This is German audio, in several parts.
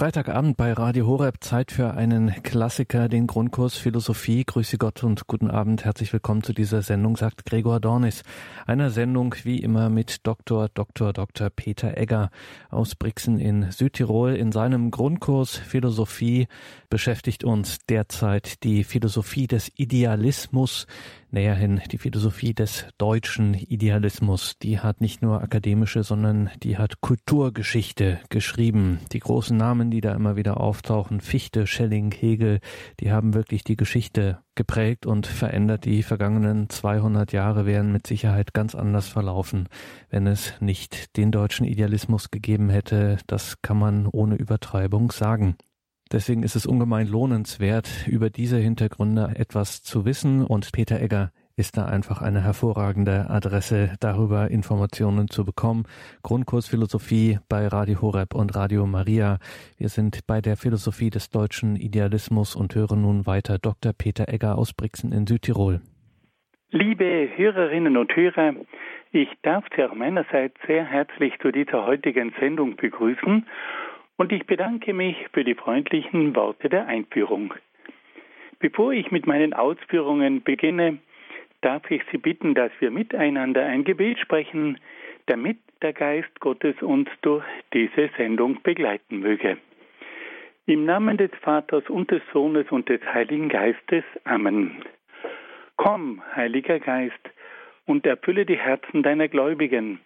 Freitagabend bei Radio Horeb Zeit für einen Klassiker, den Grundkurs Philosophie. Grüße Gott und guten Abend. Herzlich willkommen zu dieser Sendung, sagt Gregor Dornis. Einer Sendung wie immer mit Dr. Dr. Dr. Peter Egger aus Brixen in Südtirol. In seinem Grundkurs Philosophie beschäftigt uns derzeit die Philosophie des Idealismus, näherhin die Philosophie des deutschen Idealismus. Die hat nicht nur akademische, sondern die hat Kulturgeschichte geschrieben. Die großen Namen, die da immer wieder auftauchen, Fichte, Schelling, Hegel, die haben wirklich die Geschichte geprägt und verändert. Die vergangenen 200 Jahre wären mit Sicherheit ganz anders verlaufen, wenn es nicht den deutschen Idealismus gegeben hätte. Das kann man ohne Übertreibung sagen. Deswegen ist es ungemein lohnenswert, über diese Hintergründe etwas zu wissen und Peter Egger ist da einfach eine hervorragende Adresse, darüber Informationen zu bekommen. Grundkurs Philosophie bei Radio Horeb und Radio Maria. Wir sind bei der Philosophie des deutschen Idealismus und hören nun weiter Dr. Peter Egger aus Brixen in Südtirol. Liebe Hörerinnen und Hörer, ich darf Sie auch meinerseits sehr herzlich zu dieser heutigen Sendung begrüßen und ich bedanke mich für die freundlichen Worte der Einführung. Bevor ich mit meinen Ausführungen beginne, darf ich Sie bitten, dass wir miteinander ein Gebet sprechen, damit der Geist Gottes uns durch diese Sendung begleiten möge. Im Namen des Vaters und des Sohnes und des Heiligen Geistes. Amen. Komm, Heiliger Geist, und erfülle die Herzen deiner Gläubigen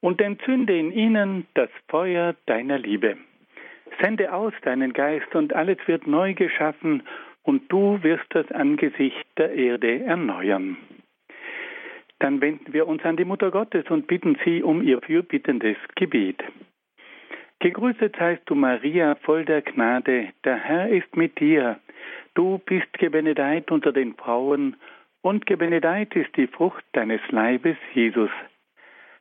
und entzünde in ihnen das Feuer deiner Liebe. Sende aus deinen Geist und alles wird neu geschaffen und du wirst das Angesicht der Erde erneuern. Dann wenden wir uns an die Mutter Gottes und bitten sie um ihr fürbittendes Gebet. Gegrüßet seist du, Maria, voll der Gnade, der Herr ist mit dir. Du bist gebenedeit unter den Frauen, und gebenedeit ist die Frucht deines Leibes, Jesus.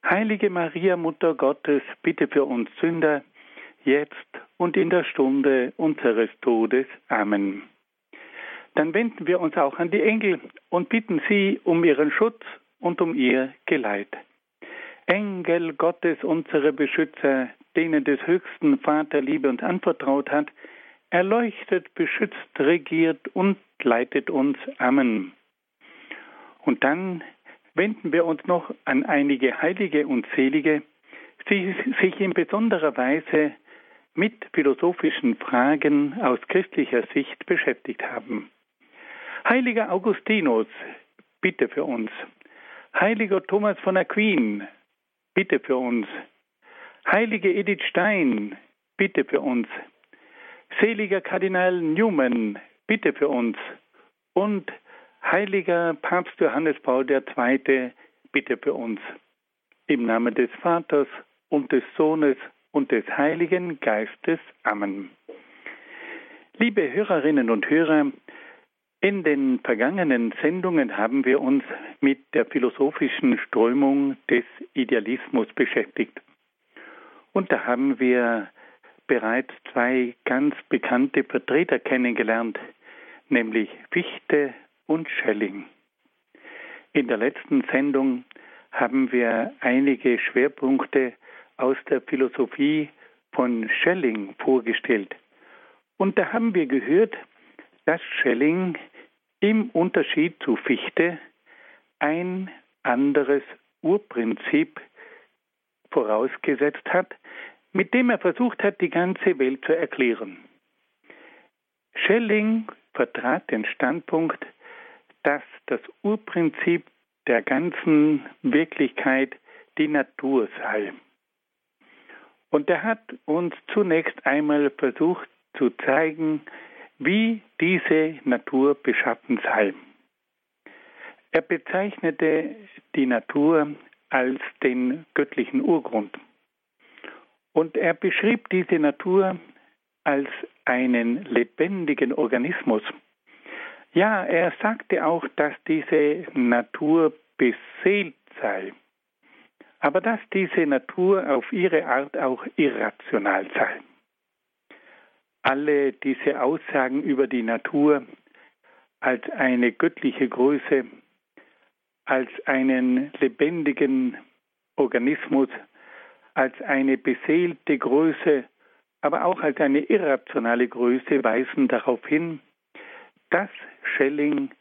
Heilige Maria, Mutter Gottes, bitte für uns Sünder, jetzt und in der Stunde unseres Todes. Amen. Dann wenden wir uns auch an die Engel und bitten sie um ihren Schutz und um ihr Geleit. Engel Gottes, unsere Beschützer, denen des höchsten Vater Liebe und anvertraut hat, erleuchtet, beschützt, regiert und leitet uns. Amen. Und dann wenden wir uns noch an einige Heilige und Selige, die sich in besonderer Weise mit philosophischen Fragen aus christlicher Sicht beschäftigt haben. Heiliger Augustinus, bitte für uns. Heiliger Thomas von Aquin, bitte für uns. Heilige Edith Stein, bitte für uns. Seliger Kardinal Newman, bitte für uns. Und heiliger Papst Johannes Paul II, bitte für uns. Im Namen des Vaters und des Sohnes und des Heiligen Geistes. Amen. Liebe Hörerinnen und Hörer, in den vergangenen Sendungen haben wir uns mit der philosophischen Strömung des Idealismus beschäftigt. Und da haben wir bereits zwei ganz bekannte Vertreter kennengelernt, nämlich Fichte und Schelling. In der letzten Sendung haben wir einige Schwerpunkte aus der Philosophie von Schelling vorgestellt. Und da haben wir gehört, dass Schelling im Unterschied zu Fichte ein anderes Urprinzip vorausgesetzt hat, mit dem er versucht hat, die ganze Welt zu erklären. Schelling vertrat den Standpunkt, dass das Urprinzip der ganzen Wirklichkeit die Natur sei. Und er hat uns zunächst einmal versucht zu zeigen, wie diese Natur beschaffen sei. Er bezeichnete die Natur als den göttlichen Urgrund. Und er beschrieb diese Natur als einen lebendigen Organismus. Ja, er sagte auch, dass diese Natur beseelt sei aber dass diese Natur auf ihre Art auch irrational sei. Alle diese Aussagen über die Natur als eine göttliche Größe, als einen lebendigen Organismus, als eine beseelte Größe aber auch als eine irrationale Größe weisen darauf hin, dass Schelling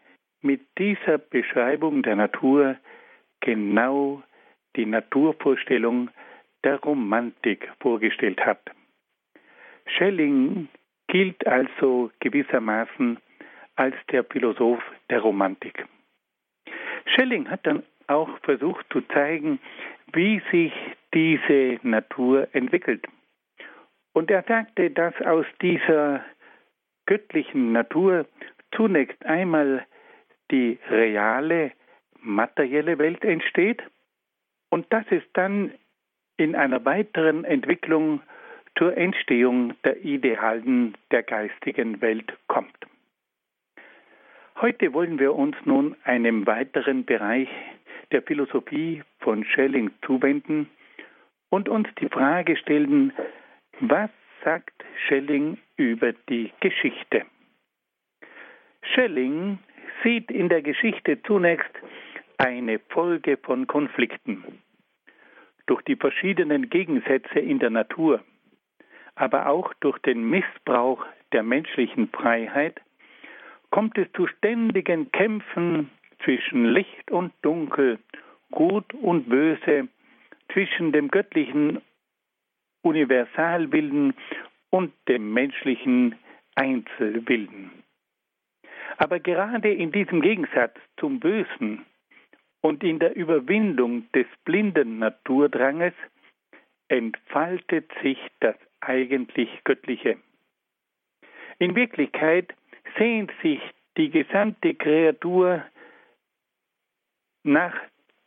mit dieser Beschreibung der Natur genau die Naturvorstellung der Romantik vorgestellt hat. Schelling gilt also gewissermaßen als der Philosoph der Romantik. Schelling hat dann auch versucht zu zeigen, wie sich diese Natur entwickelt. Und er sagte, dass aus dieser göttlichen Natur zunächst einmal die reale, materielle Welt entsteht und dass es dann in einer weiteren Entwicklung zur Entstehung der Idealen der geistigen Welt kommt. Heute wollen wir uns nun einem weiteren Bereich der Philosophie von Schelling zuwenden und uns die Frage stellen, was sagt Schelling über die Geschichte? Schelling sieht in der Geschichte zunächst eine Folge von Konflikten durch die verschiedenen Gegensätze in der Natur, aber auch durch den Missbrauch der menschlichen Freiheit kommt es zu ständigen Kämpfen zwischen Licht und Dunkel, Gut und Böse, zwischen dem göttlichen Universalwillen und dem menschlichen Einzelwillen. Aber gerade in diesem Gegensatz zum Bösen und in der Überwindung des blinden Naturdranges entfaltet sich das eigentlich Göttliche. In Wirklichkeit sehnt sich die gesamte Kreatur nach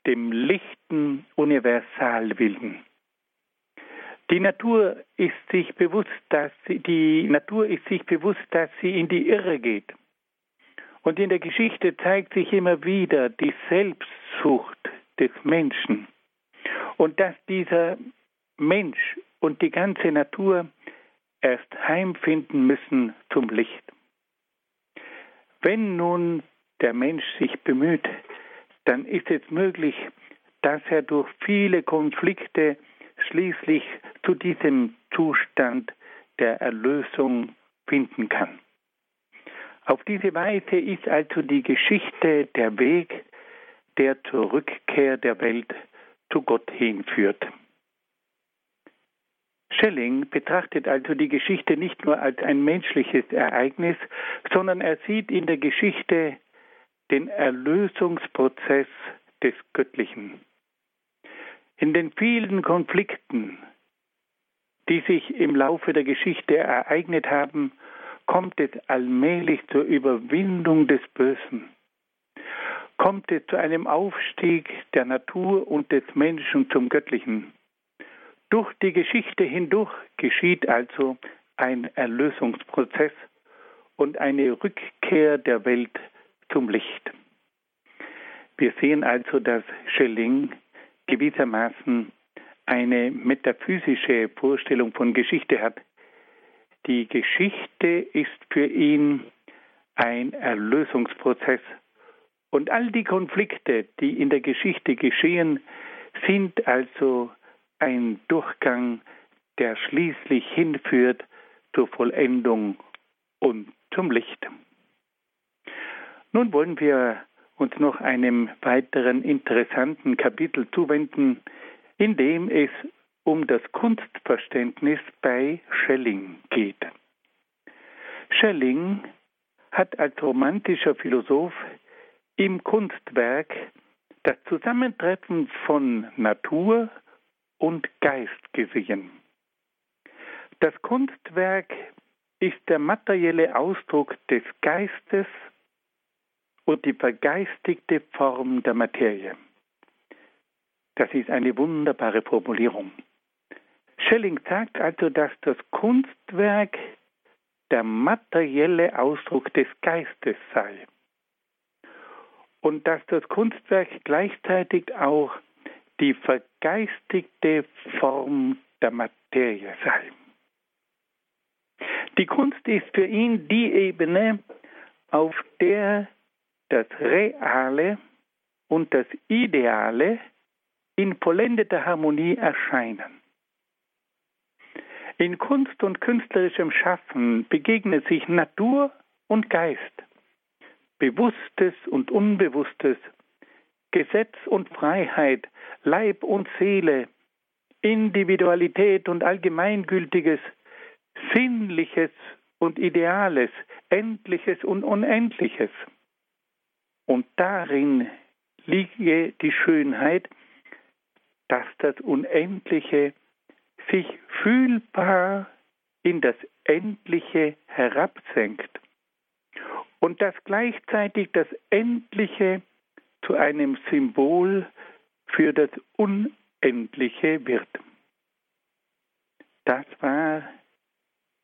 dem lichten Universalwillen. Die Natur ist sich bewusst, dass sie, die Natur ist sich bewusst, dass sie in die Irre geht. Und in der Geschichte zeigt sich immer wieder die Selbstsucht des Menschen und dass dieser Mensch und die ganze Natur erst heimfinden müssen zum Licht. Wenn nun der Mensch sich bemüht, dann ist es möglich, dass er durch viele Konflikte schließlich zu diesem Zustand der Erlösung finden kann. Auf diese Weise ist also die Geschichte der Weg, der zur Rückkehr der Welt zu Gott hinführt. Schelling betrachtet also die Geschichte nicht nur als ein menschliches Ereignis, sondern er sieht in der Geschichte den Erlösungsprozess des Göttlichen. In den vielen Konflikten, die sich im Laufe der Geschichte ereignet haben, kommt es allmählich zur Überwindung des Bösen. Kommt es zu einem Aufstieg der Natur und des Menschen zum Göttlichen. Durch die Geschichte hindurch geschieht also ein Erlösungsprozess und eine Rückkehr der Welt zum Licht. Wir sehen also, dass Schelling gewissermaßen eine metaphysische Vorstellung von Geschichte hat. Die Geschichte ist für ihn ein Erlösungsprozess. Und all die Konflikte, die in der Geschichte geschehen, sind also ein Durchgang, der schließlich hinführt zur Vollendung und zum Licht. Nun wollen wir uns noch einem weiteren interessanten Kapitel zuwenden, in dem es um das Kunstverständnis bei Schelling geht. Schelling hat als romantischer Philosoph im Kunstwerk das Zusammentreffen von Natur und Geist gesehen. Das Kunstwerk ist der materielle Ausdruck des Geistes und die vergeistigte Form der Materie. Das ist eine wunderbare Formulierung. Schelling sagt also, dass das Kunstwerk der materielle Ausdruck des Geistes sei und dass das Kunstwerk gleichzeitig auch die vergeistigte Form der Materie sei. Die Kunst ist für ihn die Ebene, auf der das Reale und das Ideale in vollendeter Harmonie erscheinen. In Kunst und künstlerischem Schaffen begegnet sich Natur und Geist, Bewusstes und Unbewusstes, Gesetz und Freiheit, Leib und Seele, Individualität und Allgemeingültiges, Sinnliches und Ideales, Endliches und Unendliches. Und darin liege die Schönheit, dass das Unendliche sich fühlbar in das Endliche herabsenkt und dass gleichzeitig das Endliche zu einem Symbol für das Unendliche wird. Das war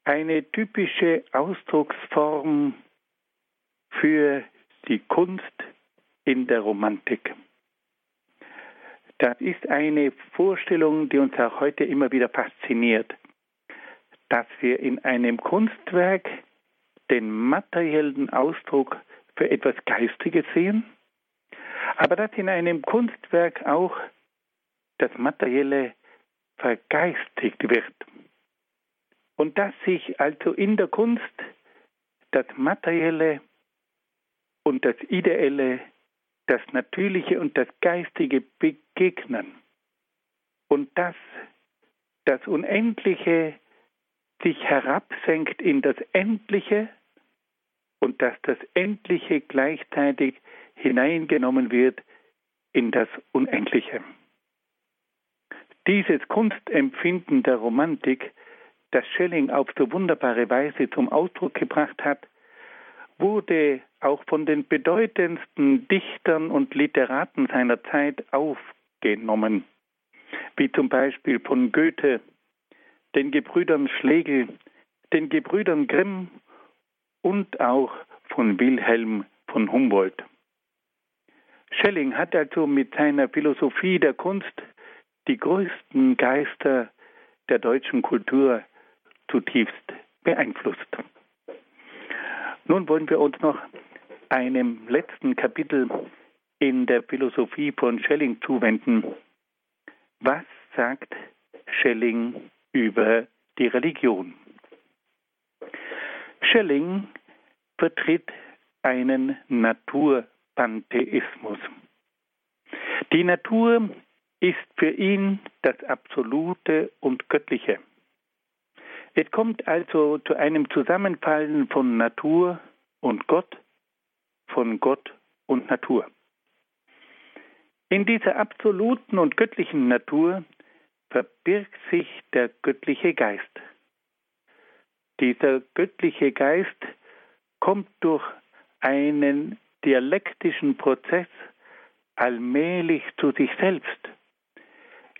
eine typische Ausdrucksform für die Kunst in der Romantik. Das ist eine Vorstellung, die uns auch heute immer wieder fasziniert, dass wir in einem Kunstwerk den materiellen Ausdruck für etwas Geistiges sehen, aber dass in einem Kunstwerk auch das Materielle vergeistigt wird. Und dass sich also in der Kunst das Materielle und das Ideelle, das Natürliche und das Geistige begegnen. Und dass das Unendliche sich herabsenkt in das Endliche und dass das Endliche gleichzeitig hineingenommen wird in das Unendliche. Dieses Kunstempfinden der Romantik, das Schelling auf so wunderbare Weise zum Ausdruck gebracht hat, wurde auch von den bedeutendsten Dichtern und Literaten seiner Zeit aufgenommen, wie zum Beispiel von Goethe, den Gebrüdern Schlegel, den Gebrüdern Grimm und auch von Wilhelm von Humboldt. Schelling hat also mit seiner Philosophie der Kunst die größten Geister der deutschen Kultur zutiefst beeinflusst. Nun wollen wir uns noch einem letzten Kapitel in der Philosophie von Schelling zuwenden. Was sagt Schelling über die Religion? Schelling vertritt einen Naturpantheismus. Die Natur ist für ihn das Absolute und Göttliche. Es kommt also zu einem Zusammenfallen von Natur und Gott, von Gott und Natur. In dieser absoluten und göttlichen Natur verbirgt sich der göttliche Geist. Dieser göttliche Geist kommt durch einen dialektischen Prozess allmählich zu sich selbst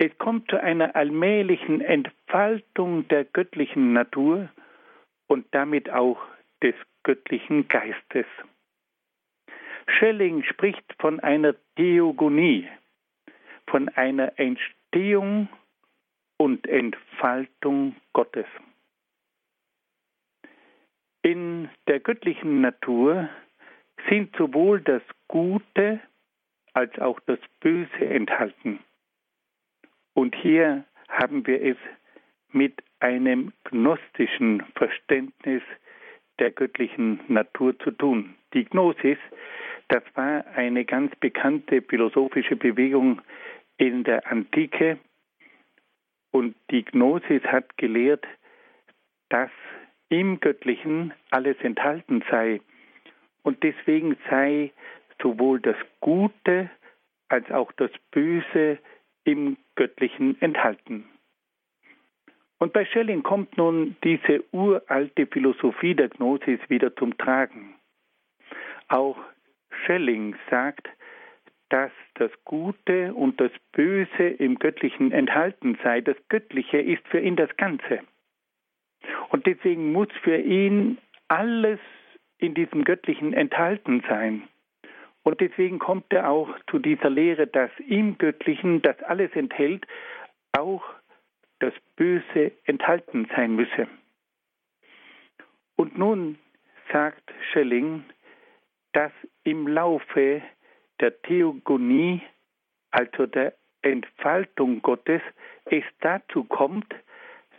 es kommt zu einer allmählichen Entfaltung der göttlichen Natur und damit auch des göttlichen Geistes. Schelling spricht von einer Theogonie, von einer Entstehung und Entfaltung Gottes. In der göttlichen Natur sind sowohl das Gute als auch das Böse enthalten. Und hier haben wir es mit einem gnostischen Verständnis der göttlichen Natur zu tun. Die Gnosis, das war eine ganz bekannte philosophische Bewegung in der Antike und die Gnosis hat gelehrt, dass im Göttlichen alles enthalten sei und deswegen sei sowohl das Gute als auch das Böse im Göttlichen enthalten. Und bei Schelling kommt nun diese uralte Philosophie der Gnosis wieder zum Tragen. Auch Schelling sagt, dass das Gute und das Böse im Göttlichen enthalten sei. Das Göttliche ist für ihn das Ganze. Und deswegen muss für ihn alles in diesem Göttlichen enthalten sein. Und deswegen kommt er auch zu dieser Lehre, dass im Göttlichen, das alles enthält, auch das Böse enthalten sein müsse. Und nun sagt Schelling, dass im Laufe der Theogonie, also der Entfaltung Gottes, es dazu kommt,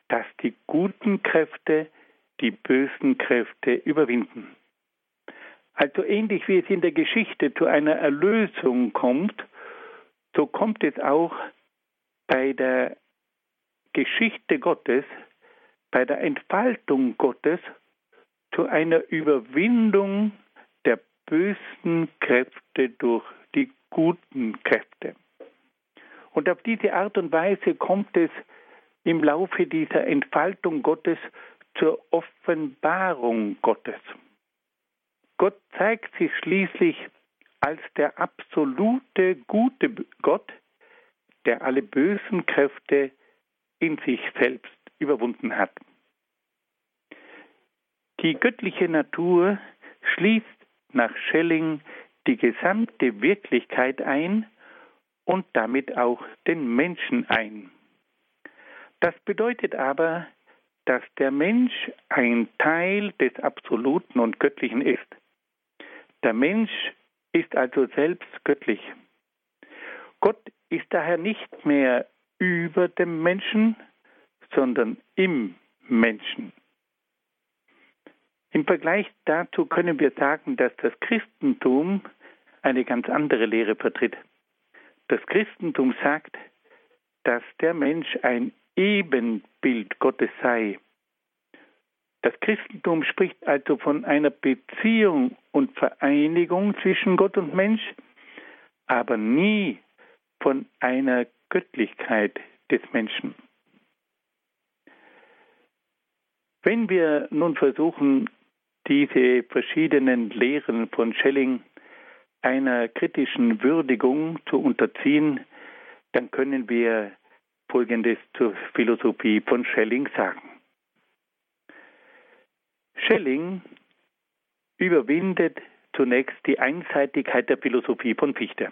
dass die guten Kräfte die bösen Kräfte überwinden. Also ähnlich wie es in der Geschichte zu einer Erlösung kommt, so kommt es auch bei der Geschichte Gottes, bei der Entfaltung Gottes zu einer Überwindung der bösen Kräfte durch die guten Kräfte. Und auf diese Art und Weise kommt es im Laufe dieser Entfaltung Gottes zur Offenbarung Gottes. Gott zeigt sich schließlich als der absolute gute Gott, der alle bösen Kräfte in sich selbst überwunden hat. Die göttliche Natur schließt nach Schelling die gesamte Wirklichkeit ein und damit auch den Menschen ein. Das bedeutet aber, dass der Mensch ein Teil des Absoluten und Göttlichen ist. Der Mensch ist also selbst göttlich. Gott ist daher nicht mehr über dem Menschen, sondern im Menschen. Im Vergleich dazu können wir sagen, dass das Christentum eine ganz andere Lehre vertritt. Das Christentum sagt, dass der Mensch ein Ebenbild Gottes sei. Das Christentum spricht also von einer Beziehung und Vereinigung zwischen Gott und Mensch, aber nie von einer Göttlichkeit des Menschen. Wenn wir nun versuchen, diese verschiedenen Lehren von Schelling einer kritischen Würdigung zu unterziehen, dann können wir Folgendes zur Philosophie von Schelling sagen. Schelling überwindet zunächst die Einseitigkeit der Philosophie von Fichte.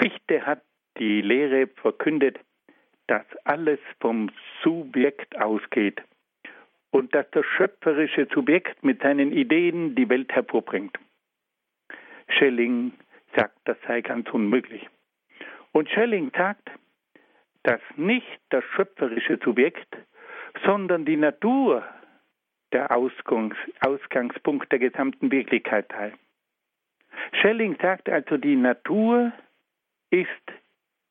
Fichte hat die Lehre verkündet, dass alles vom Subjekt ausgeht und dass das schöpferische Subjekt mit seinen Ideen die Welt hervorbringt. Schelling sagt, das sei ganz unmöglich. Und Schelling sagt, dass nicht das schöpferische Subjekt, sondern die Natur der Ausgangs Ausgangspunkt der gesamten Wirklichkeit sei. Schelling sagt also, die Natur ist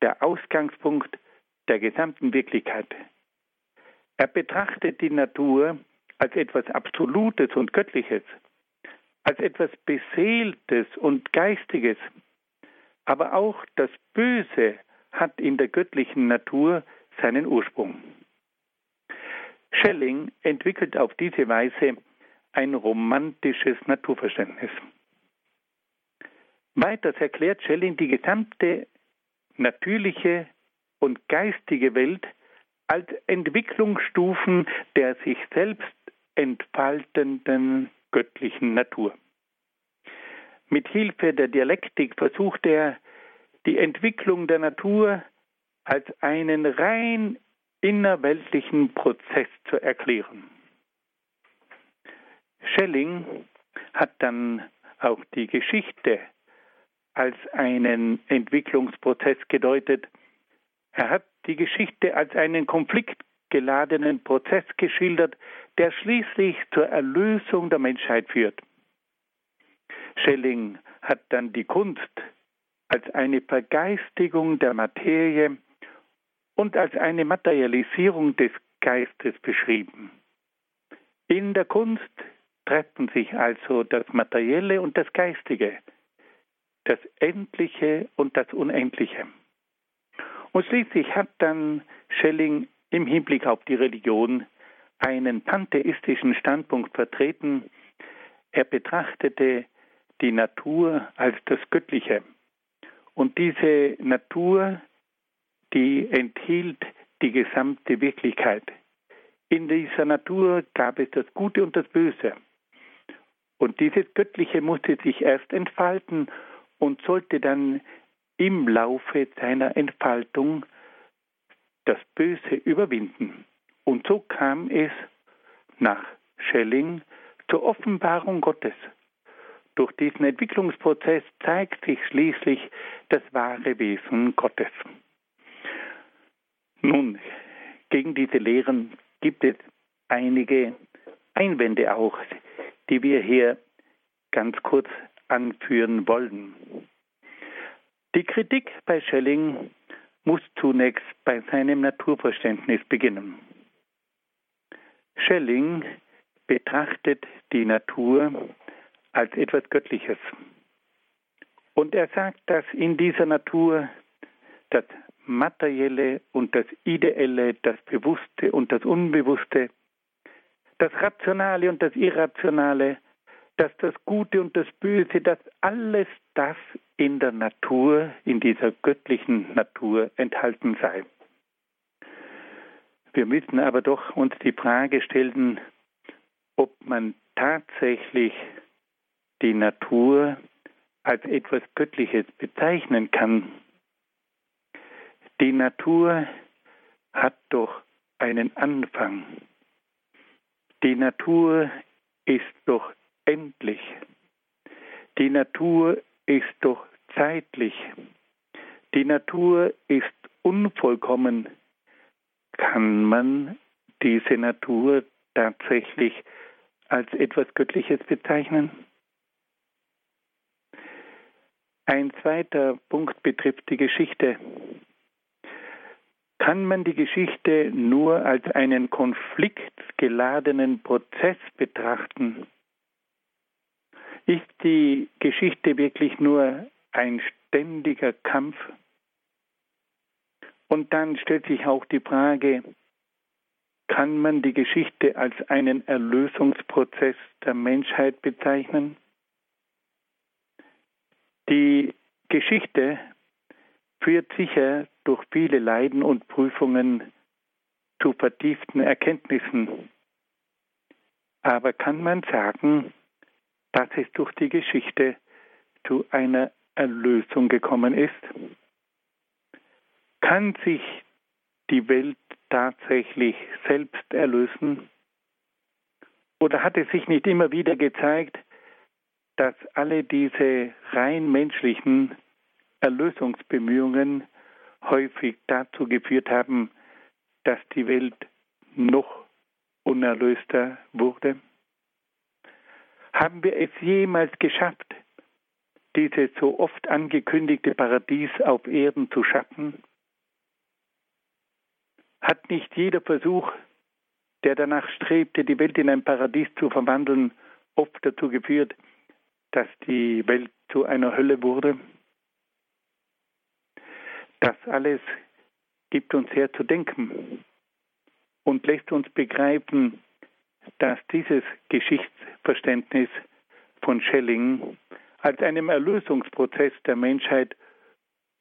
der Ausgangspunkt der gesamten Wirklichkeit. Er betrachtet die Natur als etwas Absolutes und Göttliches, als etwas Beseeltes und Geistiges. Aber auch das Böse hat in der göttlichen Natur seinen Ursprung. Schelling entwickelt auf diese Weise ein romantisches Naturverständnis. Weiters erklärt Schelling die gesamte natürliche und geistige Welt als Entwicklungsstufen der sich selbst entfaltenden göttlichen Natur. Mit Hilfe der Dialektik versucht er, die Entwicklung der Natur als einen rein innerweltlichen Prozess zu erklären. Schelling hat dann auch die Geschichte als einen Entwicklungsprozess gedeutet. Er hat die Geschichte als einen konfliktgeladenen Prozess geschildert, der schließlich zur Erlösung der Menschheit führt. Schelling hat dann die Kunst als eine Vergeistigung der Materie und als eine Materialisierung des Geistes beschrieben. In der Kunst treffen sich also das Materielle und das Geistige, das Endliche und das Unendliche. Und schließlich hat dann Schelling im Hinblick auf die Religion einen pantheistischen Standpunkt vertreten. Er betrachtete die Natur als das Göttliche. Und diese Natur, die enthielt die gesamte Wirklichkeit. In dieser Natur gab es das Gute und das Böse. Und dieses Göttliche musste sich erst entfalten und sollte dann im Laufe seiner Entfaltung das Böse überwinden. Und so kam es nach Schelling zur Offenbarung Gottes. Durch diesen Entwicklungsprozess zeigt sich schließlich das wahre Wesen Gottes. Nun, gegen diese Lehren gibt es einige Einwände auch, die wir hier ganz kurz anführen wollen. Die Kritik bei Schelling muss zunächst bei seinem Naturverständnis beginnen. Schelling betrachtet die Natur als etwas Göttliches. Und er sagt, dass in dieser Natur das Materielle und das Ideelle, das Bewusste und das Unbewusste, das Rationale und das Irrationale, dass das Gute und das Böse, dass alles das in der Natur, in dieser göttlichen Natur enthalten sei. Wir müssen aber doch uns die Frage stellen, ob man tatsächlich die Natur als etwas Göttliches bezeichnen kann. Die Natur hat doch einen Anfang. Die Natur ist doch endlich. Die Natur ist doch zeitlich. Die Natur ist unvollkommen. Kann man diese Natur tatsächlich als etwas Göttliches bezeichnen? Ein zweiter Punkt betrifft die Geschichte. Kann man die Geschichte nur als einen konfliktgeladenen Prozess betrachten? Ist die Geschichte wirklich nur ein ständiger Kampf? Und dann stellt sich auch die Frage, kann man die Geschichte als einen Erlösungsprozess der Menschheit bezeichnen? Die Geschichte führt sicher durch viele Leiden und Prüfungen zu vertieften Erkenntnissen. Aber kann man sagen, dass es durch die Geschichte zu einer Erlösung gekommen ist? Kann sich die Welt tatsächlich selbst erlösen? Oder hat es sich nicht immer wieder gezeigt, dass alle diese rein menschlichen Erlösungsbemühungen häufig dazu geführt haben, dass die Welt noch unerlöster wurde? Haben wir es jemals geschafft, dieses so oft angekündigte Paradies auf Erden zu schaffen? Hat nicht jeder Versuch, der danach strebte, die Welt in ein Paradies zu verwandeln, oft dazu geführt, dass die Welt zu einer Hölle wurde? Das alles gibt uns sehr zu denken und lässt uns begreifen, dass dieses Geschichtsverständnis von Schelling als einem Erlösungsprozess der Menschheit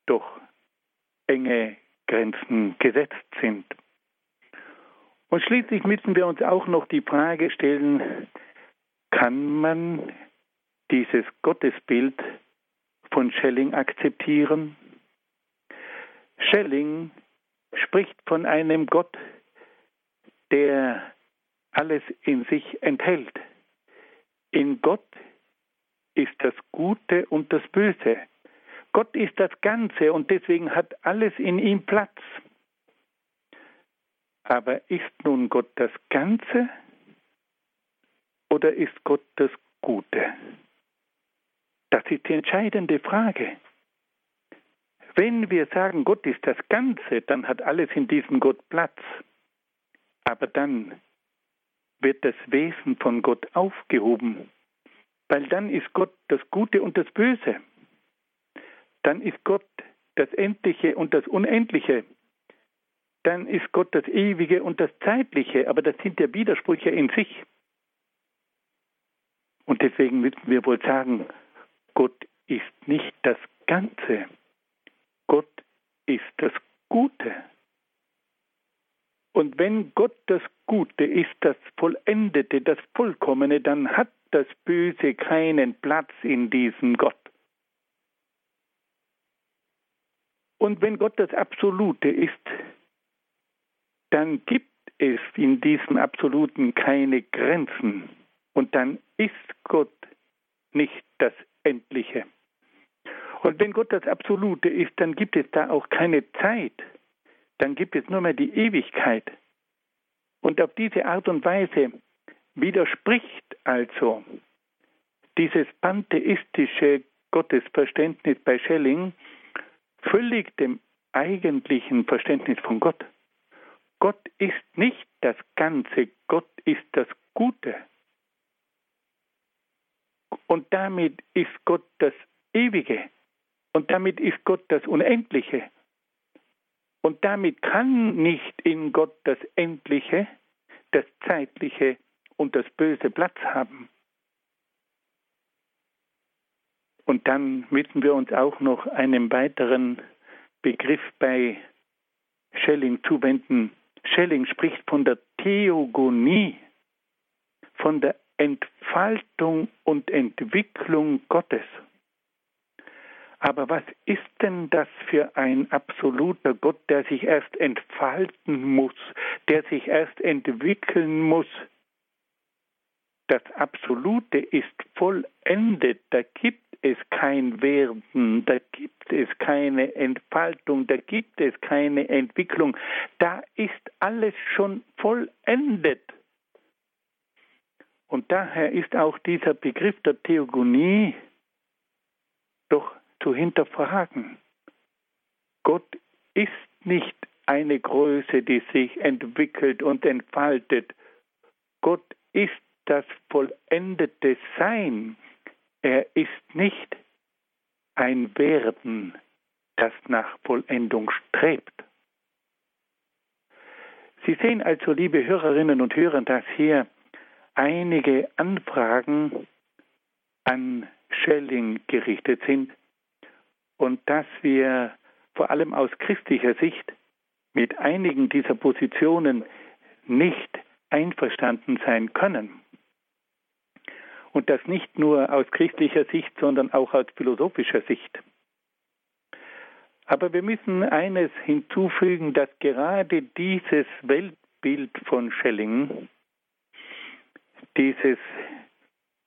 durch enge Grenzen gesetzt sind. Und schließlich müssen wir uns auch noch die Frage stellen, kann man dieses Gottesbild von Schelling akzeptieren? Schelling spricht von einem Gott, der alles in sich enthält. In Gott ist das Gute und das Böse. Gott ist das Ganze und deswegen hat alles in ihm Platz. Aber ist nun Gott das Ganze oder ist Gott das Gute? Das ist die entscheidende Frage. Wenn wir sagen, Gott ist das Ganze, dann hat alles in diesem Gott Platz. Aber dann wird das Wesen von Gott aufgehoben, weil dann ist Gott das Gute und das Böse. Dann ist Gott das Endliche und das Unendliche. Dann ist Gott das Ewige und das Zeitliche, aber das sind ja Widersprüche in sich. Und deswegen müssen wir wohl sagen, Gott ist nicht das Ganze. Gott ist das Gute. Und wenn Gott das Gute ist, das Vollendete, das Vollkommene, dann hat das Böse keinen Platz in diesem Gott. Und wenn Gott das Absolute ist, dann gibt es in diesem Absoluten keine Grenzen. Und dann ist Gott nicht das Endliche. Und wenn Gott das Absolute ist, dann gibt es da auch keine Zeit. dann gibt es nur mehr die Ewigkeit. Und auf diese Art und Weise widerspricht also dieses pantheistische Gottesverständnis bei Schelling völlig dem eigentlichen Verständnis von Gott. Gott ist nicht das Ganze, Gott ist das Gute. Und damit ist Gott das Ewige. Und damit ist Gott das Unendliche. Und damit kann nicht in Gott das Endliche, das Zeitliche und das Böse Platz haben. Und dann müssen wir uns auch noch einem weiteren Begriff bei Schelling zuwenden. Schelling spricht von der Theogonie, von der Entfaltung und Entwicklung Gottes. Aber was ist denn das für ein absoluter Gott, der sich erst entfalten muss, der sich erst entwickeln muss? Das Absolute ist vollendet, da gibt es kein Werden, da gibt es keine Entfaltung, da gibt es keine Entwicklung, da ist alles schon vollendet. Und daher ist auch dieser Begriff der Theogonie doch zu hinterfragen. Gott ist nicht eine Größe, die sich entwickelt und entfaltet. Gott ist das vollendete Sein. Er ist nicht ein Werden, das nach Vollendung strebt. Sie sehen also, liebe Hörerinnen und Hörer, dass hier einige Anfragen an Schelling gerichtet sind und dass wir vor allem aus christlicher Sicht mit einigen dieser Positionen nicht einverstanden sein können. Und das nicht nur aus christlicher Sicht, sondern auch aus philosophischer Sicht. Aber wir müssen eines hinzufügen, dass gerade dieses Weltbild von Schelling, dieses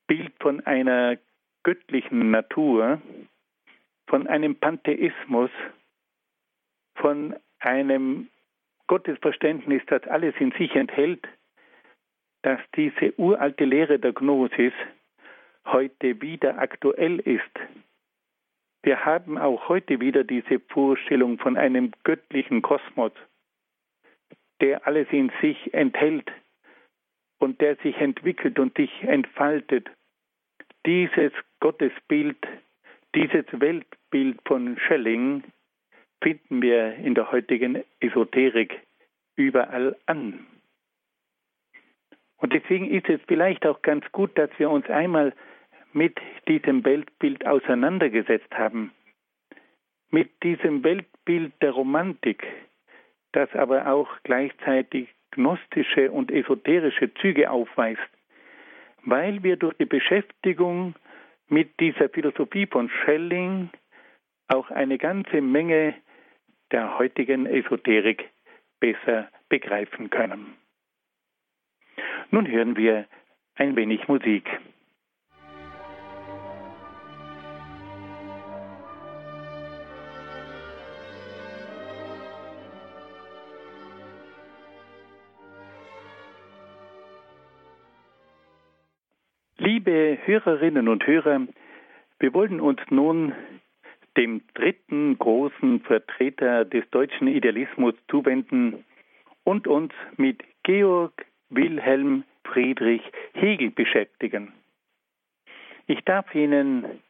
Bild von einer göttlichen Natur, von einem Pantheismus, von einem Gottesverständnis, das alles in sich enthält, dass diese uralte Lehre der Gnosis heute wieder aktuell ist. Wir haben auch heute wieder diese Vorstellung von einem göttlichen Kosmos, der alles in sich enthält und der sich entwickelt und sich entfaltet. Dieses Gottesbild, dieses Weltbild, Bild von Schelling finden wir in der heutigen Esoterik überall an. Und deswegen ist es vielleicht auch ganz gut, dass wir uns einmal mit diesem Weltbild auseinandergesetzt haben. Mit diesem Weltbild der Romantik, das aber auch gleichzeitig gnostische und esoterische Züge aufweist, weil wir durch die Beschäftigung mit dieser Philosophie von Schelling auch eine ganze Menge der heutigen Esoterik besser begreifen können. Nun hören wir ein wenig Musik. Liebe Hörerinnen und Hörer, wir wollen uns nun dem dritten großen Vertreter des deutschen Idealismus zuwenden und uns mit Georg Wilhelm Friedrich Hegel beschäftigen. Ich darf Ihnen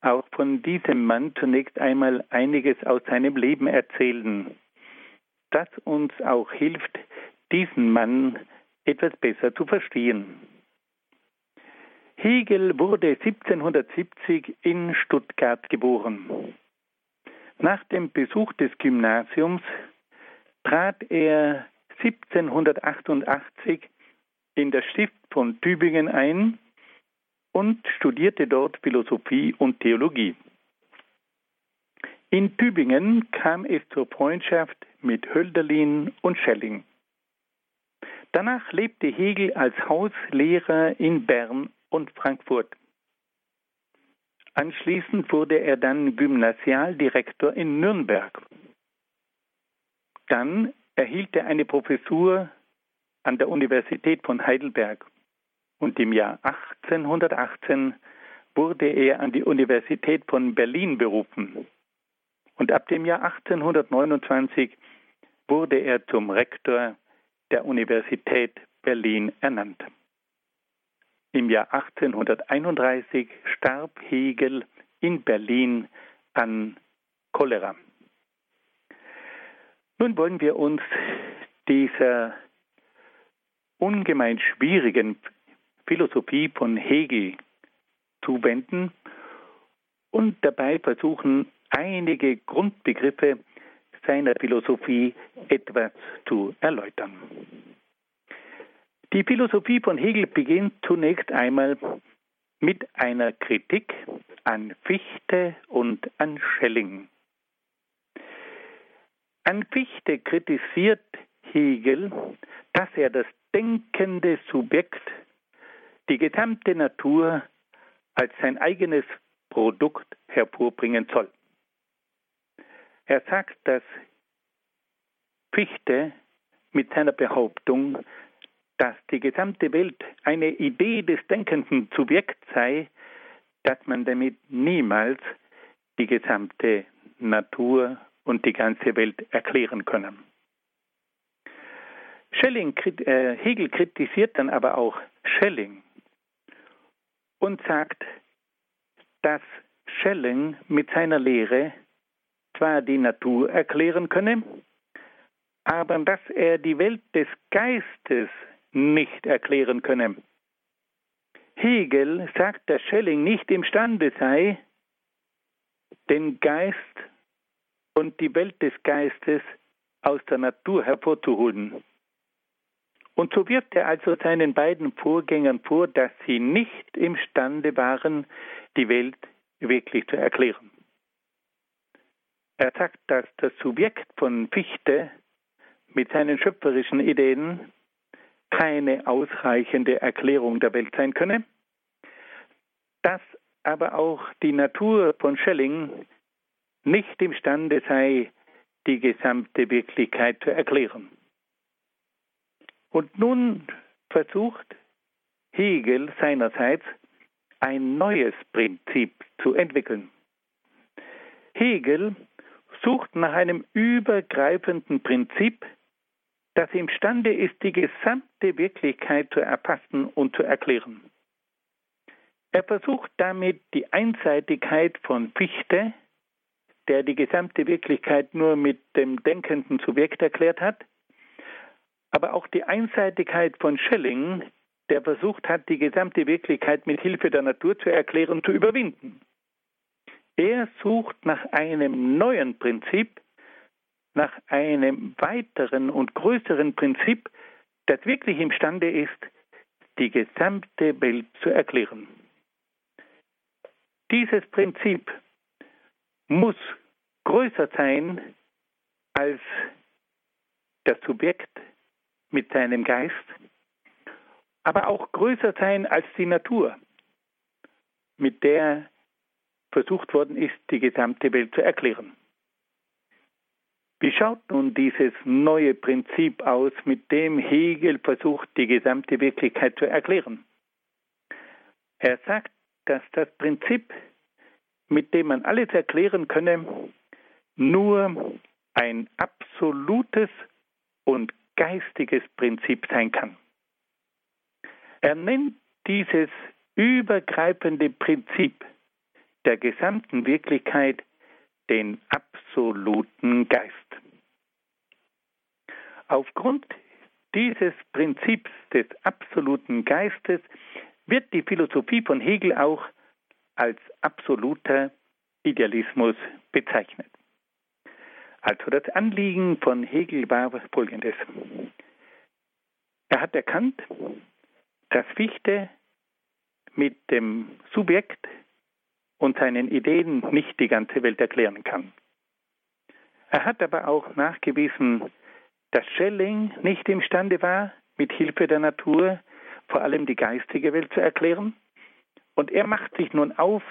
auch von diesem Mann zunächst einmal einiges aus seinem Leben erzählen, das uns auch hilft, diesen Mann etwas besser zu verstehen. Hegel wurde 1770 in Stuttgart geboren. Nach dem Besuch des Gymnasiums trat er 1788 in das Stift von Tübingen ein und studierte dort Philosophie und Theologie. In Tübingen kam es zur Freundschaft mit Hölderlin und Schelling. Danach lebte Hegel als Hauslehrer in Bern und Frankfurt. Anschließend wurde er dann Gymnasialdirektor in Nürnberg. Dann erhielt er eine Professur an der Universität von Heidelberg und im Jahr 1818 wurde er an die Universität von Berlin berufen. Und ab dem Jahr 1829 wurde er zum Rektor der Universität Berlin ernannt. Im Jahr 1831 starb Hegel in Berlin an Cholera. Nun wollen wir uns dieser ungemein schwierigen Philosophie von Hegel zuwenden und dabei versuchen, einige Grundbegriffe seiner Philosophie etwas zu erläutern. Die Philosophie von Hegel beginnt zunächst einmal mit einer Kritik an Fichte und an Schelling. An Fichte kritisiert Hegel, dass er das denkende Subjekt, die gesamte Natur als sein eigenes Produkt hervorbringen soll. Er sagt, dass Fichte mit seiner Behauptung, dass die gesamte Welt eine Idee des denkenden Subjekts sei, dass man damit niemals die gesamte Natur und die ganze Welt erklären könne. Schelling, äh, Hegel kritisiert dann aber auch Schelling und sagt, dass Schelling mit seiner Lehre zwar die Natur erklären könne, aber dass er die Welt des Geistes nicht erklären könne. Hegel sagt, dass Schelling nicht imstande sei, den Geist und die Welt des Geistes aus der Natur hervorzuholen. Und so wirft er also seinen beiden Vorgängern vor, dass sie nicht imstande waren, die Welt wirklich zu erklären. Er sagt, dass das Subjekt von Fichte mit seinen schöpferischen Ideen keine ausreichende Erklärung der Welt sein könne, dass aber auch die Natur von Schelling nicht imstande sei, die gesamte Wirklichkeit zu erklären. Und nun versucht Hegel seinerseits ein neues Prinzip zu entwickeln. Hegel sucht nach einem übergreifenden Prinzip, das imstande ist, die gesamte Wirklichkeit zu erfassen und zu erklären. Er versucht damit die Einseitigkeit von Fichte, der die gesamte Wirklichkeit nur mit dem denkenden Subjekt erklärt hat, aber auch die Einseitigkeit von Schelling, der versucht hat, die gesamte Wirklichkeit mit Hilfe der Natur zu erklären, zu überwinden. Er sucht nach einem neuen Prinzip, nach einem weiteren und größeren Prinzip, das wirklich imstande ist, die gesamte Welt zu erklären. Dieses Prinzip muss größer sein als das Subjekt mit seinem Geist, aber auch größer sein als die Natur, mit der versucht worden ist, die gesamte Welt zu erklären. Wie schaut nun dieses neue Prinzip aus, mit dem Hegel versucht, die gesamte Wirklichkeit zu erklären? Er sagt, dass das Prinzip, mit dem man alles erklären könne, nur ein absolutes und geistiges Prinzip sein kann. Er nennt dieses übergreifende Prinzip der gesamten Wirklichkeit den absoluten Geist. Aufgrund dieses Prinzips des absoluten Geistes wird die Philosophie von Hegel auch als absoluter Idealismus bezeichnet. Also das Anliegen von Hegel war folgendes. Er hat erkannt, dass Fichte mit dem Subjekt und seinen Ideen nicht die ganze Welt erklären kann. Er hat aber auch nachgewiesen, dass Schelling nicht imstande war, mit Hilfe der Natur vor allem die geistige Welt zu erklären. Und er macht sich nun auf,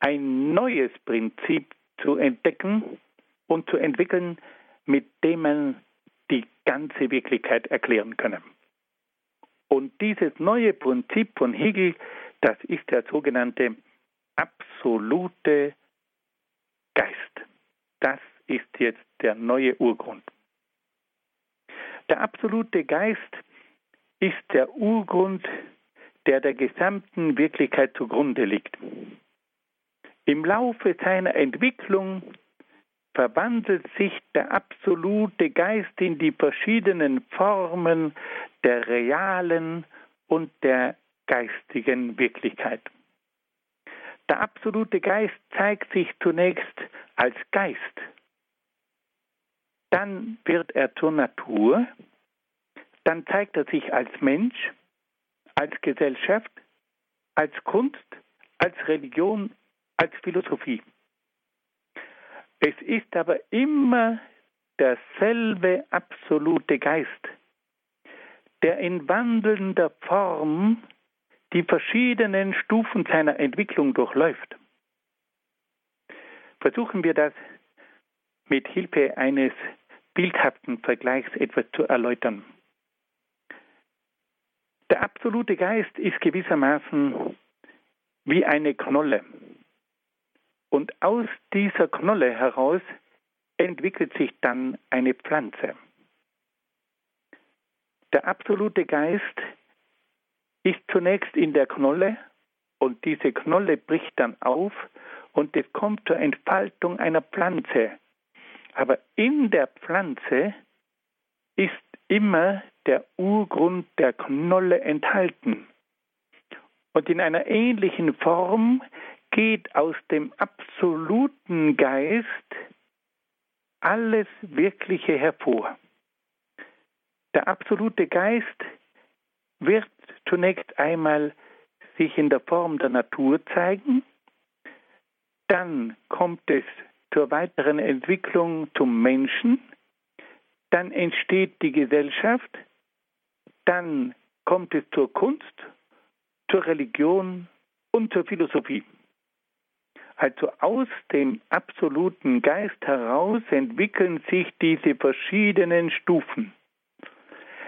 ein neues Prinzip zu entdecken und zu entwickeln, mit dem man die ganze Wirklichkeit erklären könne. Und dieses neue Prinzip von Hegel, das ist der sogenannte absolute Geist. Das ist jetzt der neue Urgrund. Der absolute Geist ist der Urgrund, der der gesamten Wirklichkeit zugrunde liegt. Im Laufe seiner Entwicklung verwandelt sich der absolute Geist in die verschiedenen Formen der realen und der geistigen Wirklichkeit. Der absolute Geist zeigt sich zunächst als Geist. Dann wird er zur Natur. Dann zeigt er sich als Mensch, als Gesellschaft, als Kunst, als Religion, als Philosophie. Es ist aber immer derselbe absolute Geist, der in wandelnder Form die verschiedenen Stufen seiner Entwicklung durchläuft. Versuchen wir das mit Hilfe eines bildhaften Vergleichs etwas zu erläutern. Der absolute Geist ist gewissermaßen wie eine Knolle. Und aus dieser Knolle heraus entwickelt sich dann eine Pflanze. Der absolute Geist ist zunächst in der Knolle und diese Knolle bricht dann auf und es kommt zur Entfaltung einer Pflanze. Aber in der Pflanze ist immer der Urgrund der Knolle enthalten. Und in einer ähnlichen Form geht aus dem absoluten Geist alles Wirkliche hervor. Der absolute Geist wird zunächst einmal sich in der Form der Natur zeigen, dann kommt es zur weiteren Entwicklung zum Menschen, dann entsteht die Gesellschaft, dann kommt es zur Kunst, zur Religion und zur Philosophie. Also aus dem absoluten Geist heraus entwickeln sich diese verschiedenen Stufen.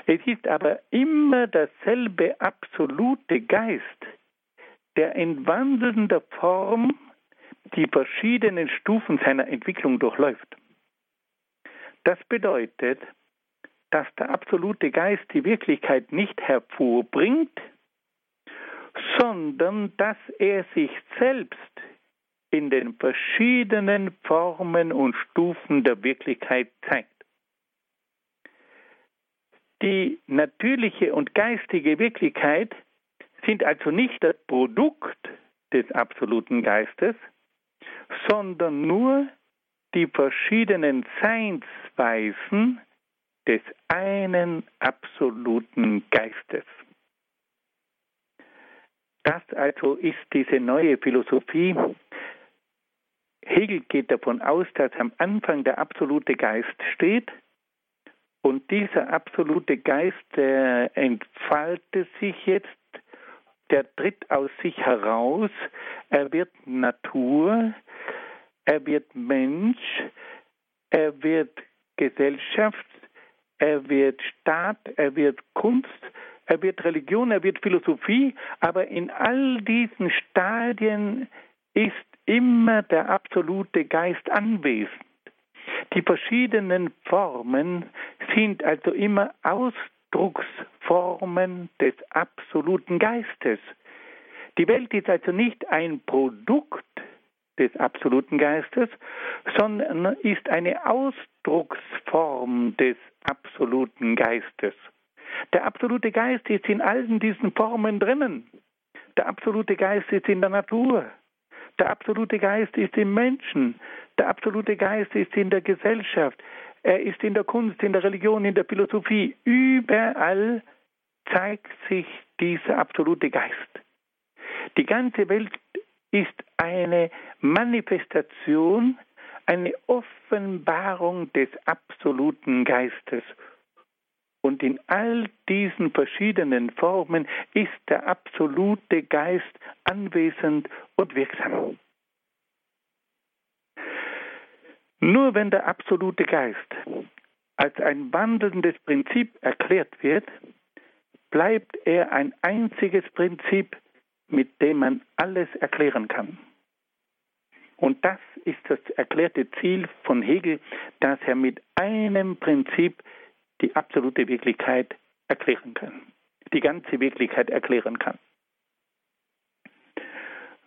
Es ist aber immer derselbe absolute Geist, der in wandelnder Form die verschiedenen Stufen seiner Entwicklung durchläuft. Das bedeutet, dass der absolute Geist die Wirklichkeit nicht hervorbringt, sondern dass er sich selbst in den verschiedenen Formen und Stufen der Wirklichkeit zeigt. Die natürliche und geistige Wirklichkeit sind also nicht das Produkt des absoluten Geistes, sondern nur die verschiedenen Seinsweisen des einen absoluten Geistes. Das also ist diese neue Philosophie, Hegel geht davon aus, dass am Anfang der absolute Geist steht und dieser absolute Geist, entfaltet sich jetzt, der tritt aus sich heraus, er wird Natur, er wird Mensch, er wird Gesellschaft, er wird Staat, er wird Kunst, er wird Religion, er wird Philosophie, aber in all diesen Stadien ist immer der absolute Geist anwesend. Die verschiedenen Formen sind also immer Ausdrucksformen des absoluten Geistes. Die Welt ist also nicht ein Produkt des absoluten Geistes, sondern ist eine Ausdrucksform des absoluten Geistes. Der absolute Geist ist in allen diesen Formen drinnen. Der absolute Geist ist in der Natur. Der absolute Geist ist im Menschen. Der absolute Geist ist in der Gesellschaft. Er ist in der Kunst, in der Religion, in der Philosophie. Überall zeigt sich dieser absolute Geist. Die ganze Welt ist eine Manifestation, eine Offenbarung des absoluten Geistes. Und in all diesen verschiedenen Formen ist der absolute Geist anwesend und wirksam. Nur wenn der absolute Geist als ein wandelndes Prinzip erklärt wird, bleibt er ein einziges Prinzip, mit dem man alles erklären kann. Und das ist das erklärte Ziel von Hegel, dass er mit einem Prinzip die absolute Wirklichkeit erklären kann, die ganze Wirklichkeit erklären kann.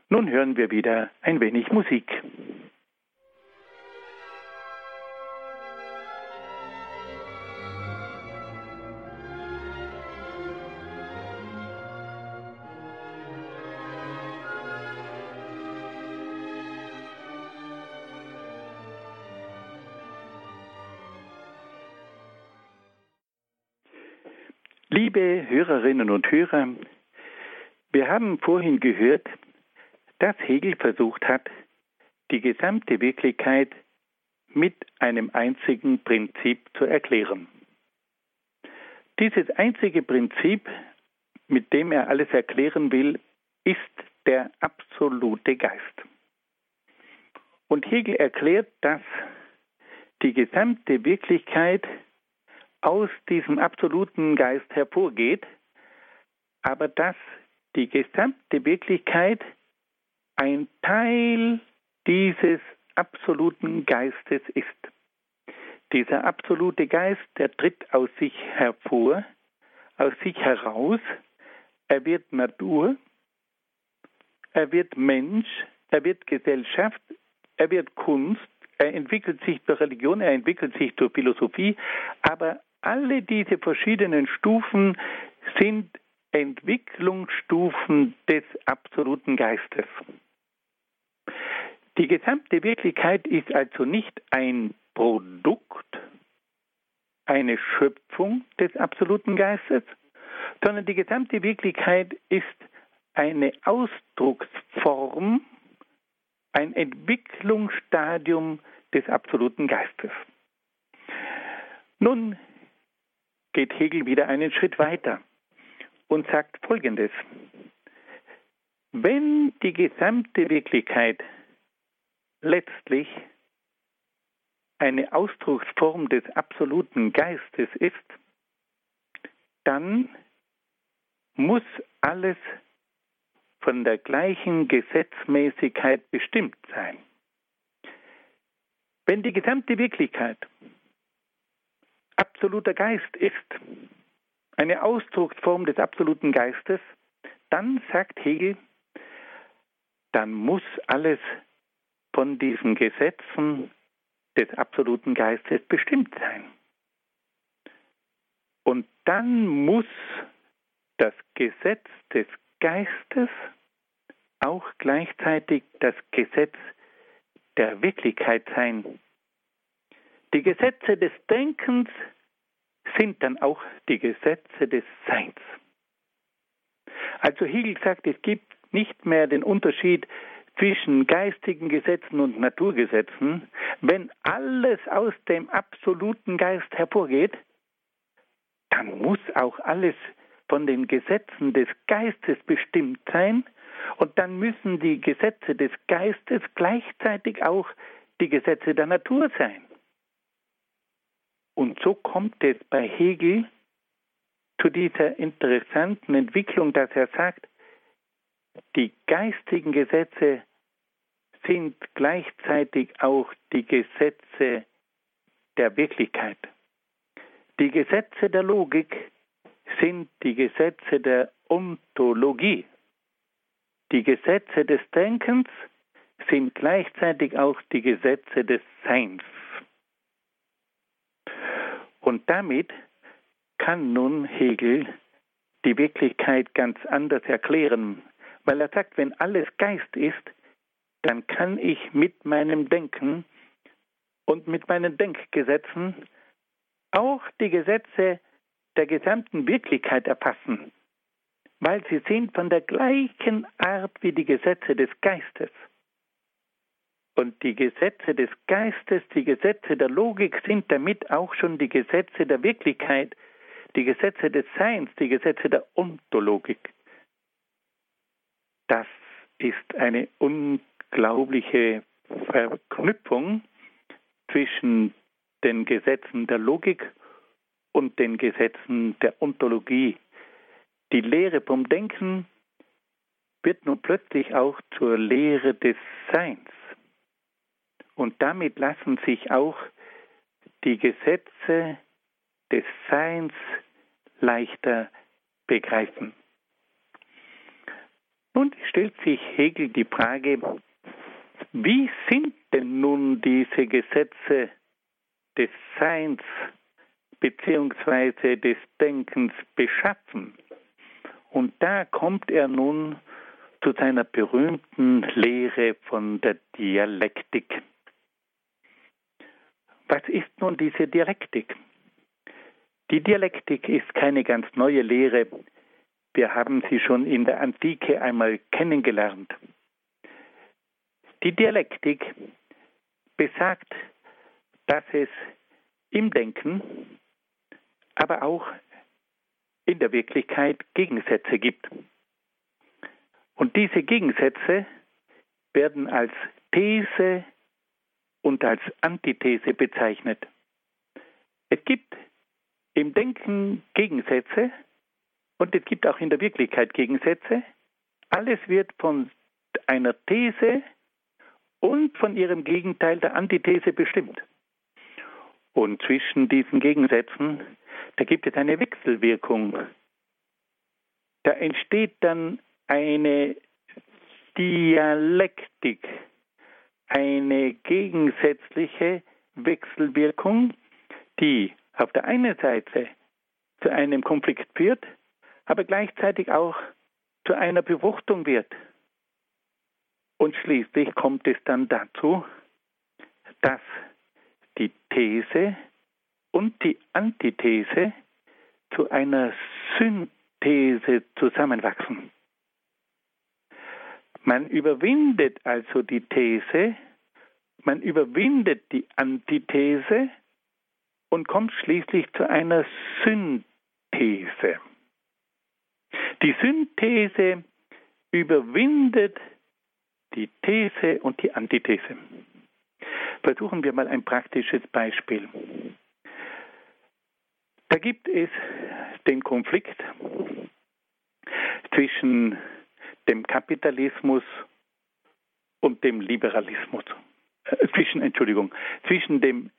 Nun hören wir wieder ein wenig Musik. Liebe Hörerinnen und Hörer, wir haben vorhin gehört, dass Hegel versucht hat, die gesamte Wirklichkeit mit einem einzigen Prinzip zu erklären. Dieses einzige Prinzip, mit dem er alles erklären will, ist der absolute Geist. Und Hegel erklärt, dass die gesamte Wirklichkeit aus diesem absoluten Geist hervorgeht, aber dass die gesamte Wirklichkeit ein Teil dieses absoluten Geistes ist. Dieser absolute Geist, der tritt aus sich hervor, aus sich heraus, er wird Natur, er wird Mensch, er wird Gesellschaft, er wird Kunst, er entwickelt sich durch Religion, er entwickelt sich durch Philosophie, aber alle diese verschiedenen Stufen sind Entwicklungsstufen des absoluten Geistes. Die gesamte Wirklichkeit ist also nicht ein Produkt, eine Schöpfung des absoluten Geistes, sondern die gesamte Wirklichkeit ist eine Ausdrucksform, ein Entwicklungsstadium des absoluten Geistes. Nun geht Hegel wieder einen Schritt weiter und sagt Folgendes. Wenn die gesamte Wirklichkeit letztlich eine Ausdrucksform des absoluten Geistes ist, dann muss alles von der gleichen Gesetzmäßigkeit bestimmt sein. Wenn die gesamte Wirklichkeit absoluter Geist ist, eine Ausdrucksform des absoluten Geistes, dann sagt Hegel, dann muss alles von diesen Gesetzen des absoluten Geistes bestimmt sein. Und dann muss das Gesetz des Geistes auch gleichzeitig das Gesetz der Wirklichkeit sein. Die Gesetze des Denkens sind dann auch die Gesetze des Seins. Also Hegel sagt, es gibt nicht mehr den Unterschied zwischen geistigen Gesetzen und Naturgesetzen, wenn alles aus dem absoluten Geist hervorgeht, dann muss auch alles von den Gesetzen des Geistes bestimmt sein und dann müssen die Gesetze des Geistes gleichzeitig auch die Gesetze der Natur sein. Und so kommt es bei Hegel zu dieser interessanten Entwicklung, dass er sagt, die geistigen Gesetze sind gleichzeitig auch die Gesetze der Wirklichkeit. Die Gesetze der Logik sind die Gesetze der Ontologie. Die Gesetze des Denkens sind gleichzeitig auch die Gesetze des Seins. Und damit kann nun Hegel die Wirklichkeit ganz anders erklären, weil er sagt, wenn alles Geist ist, dann kann ich mit meinem Denken und mit meinen Denkgesetzen auch die Gesetze der gesamten Wirklichkeit erfassen, weil sie sind von der gleichen Art wie die Gesetze des Geistes. Und die Gesetze des Geistes, die Gesetze der Logik sind damit auch schon die Gesetze der Wirklichkeit, die Gesetze des Seins, die Gesetze der Ontologik. Das ist eine unglaubliche Verknüpfung zwischen den Gesetzen der Logik und den Gesetzen der Ontologie. Die Lehre vom Denken wird nun plötzlich auch zur Lehre des Seins. Und damit lassen sich auch die Gesetze des Seins leichter begreifen. Nun stellt sich Hegel die Frage, wie sind denn nun diese Gesetze des Seins bzw. des Denkens beschaffen? Und da kommt er nun zu seiner berühmten Lehre von der Dialektik. Was ist nun diese Dialektik? Die Dialektik ist keine ganz neue Lehre. Wir haben sie schon in der Antike einmal kennengelernt. Die Dialektik besagt, dass es im Denken, aber auch in der Wirklichkeit Gegensätze gibt. Und diese Gegensätze werden als These und als Antithese bezeichnet. Es gibt im Denken Gegensätze und es gibt auch in der Wirklichkeit Gegensätze. Alles wird von einer These und von ihrem Gegenteil der Antithese bestimmt. Und zwischen diesen Gegensätzen, da gibt es eine Wechselwirkung. Da entsteht dann eine Dialektik, eine gegensätzliche Wechselwirkung, die auf der einen Seite zu einem Konflikt führt, aber gleichzeitig auch zu einer Befruchtung wird. Und schließlich kommt es dann dazu, dass die These und die Antithese zu einer Synthese zusammenwachsen. Man überwindet also die These, man überwindet die Antithese und kommt schließlich zu einer Synthese. Die Synthese überwindet die These und die Antithese. Versuchen wir mal ein praktisches Beispiel. Da gibt es den Konflikt zwischen dem Kapitalismus und dem Liberalismus. Äh, zwischen, Entschuldigung, zwischen dem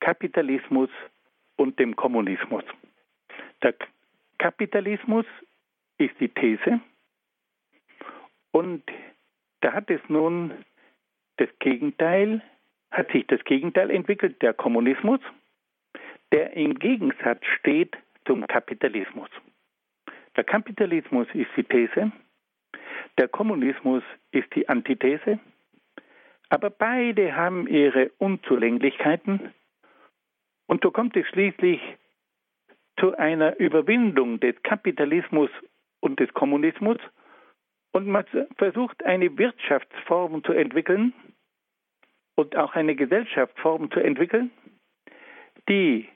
Kapitalismus und dem Kommunismus. Der Kapitalismus ist die These und da hat es nun das Gegenteil, hat sich das Gegenteil entwickelt, der Kommunismus, der im Gegensatz steht zum Kapitalismus. Der Kapitalismus ist die These, der Kommunismus ist die Antithese, aber beide haben ihre Unzulänglichkeiten. Und so kommt es schließlich zu einer Überwindung des Kapitalismus und des Kommunismus. Und man versucht eine Wirtschaftsform zu entwickeln und auch eine Gesellschaftsform zu entwickeln, die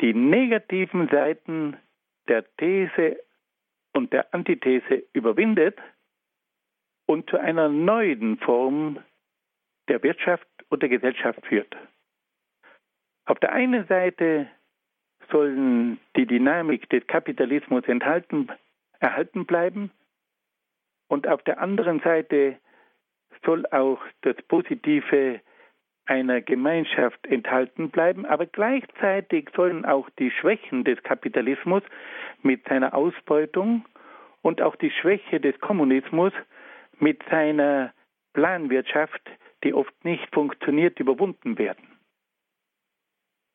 die negativen Seiten der These und der Antithese überwindet und zu einer neuen Form der Wirtschaft und der Gesellschaft führt. Auf der einen Seite sollen die Dynamik des Kapitalismus enthalten, erhalten bleiben und auf der anderen Seite soll auch das Positive einer Gemeinschaft enthalten bleiben, aber gleichzeitig sollen auch die Schwächen des Kapitalismus mit seiner Ausbeutung und auch die Schwäche des Kommunismus mit seiner Planwirtschaft, die oft nicht funktioniert, überwunden werden.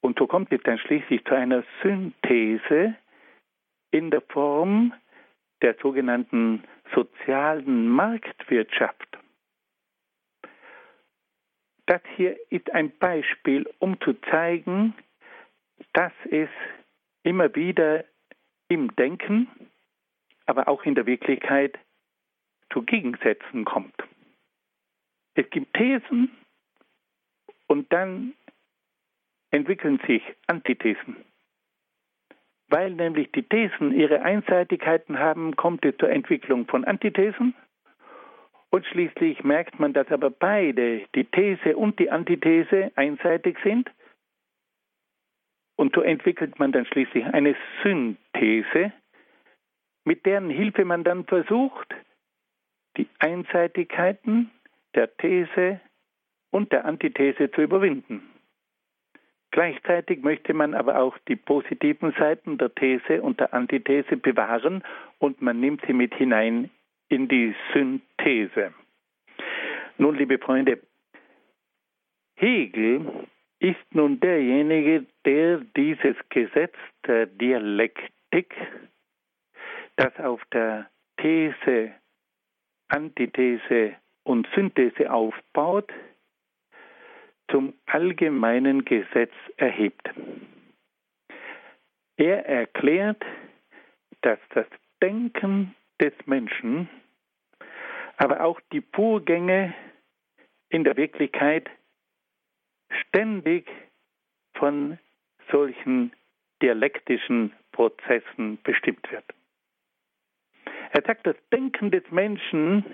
Und so kommt es dann schließlich zu einer Synthese in der Form der sogenannten sozialen Marktwirtschaft. Das hier ist ein Beispiel, um zu zeigen, dass es immer wieder im Denken, aber auch in der Wirklichkeit zu Gegensätzen kommt. Es gibt Thesen und dann entwickeln sich Antithesen. Weil nämlich die Thesen ihre Einseitigkeiten haben, kommt es zur Entwicklung von Antithesen. Und schließlich merkt man, dass aber beide, die These und die Antithese, einseitig sind. Und so entwickelt man dann schließlich eine Synthese, mit deren Hilfe man dann versucht, die Einseitigkeiten der These und der Antithese zu überwinden. Gleichzeitig möchte man aber auch die positiven Seiten der These und der Antithese bewahren und man nimmt sie mit hinein in die Synthese. Nun, liebe Freunde, Hegel ist nun derjenige, der dieses Gesetz der Dialektik, das auf der These, Antithese und Synthese aufbaut, zum allgemeinen Gesetz erhebt. Er erklärt, dass das Denken des Menschen, aber auch die Vorgänge in der Wirklichkeit ständig von solchen dialektischen Prozessen bestimmt wird. Er sagt, das Denken des Menschen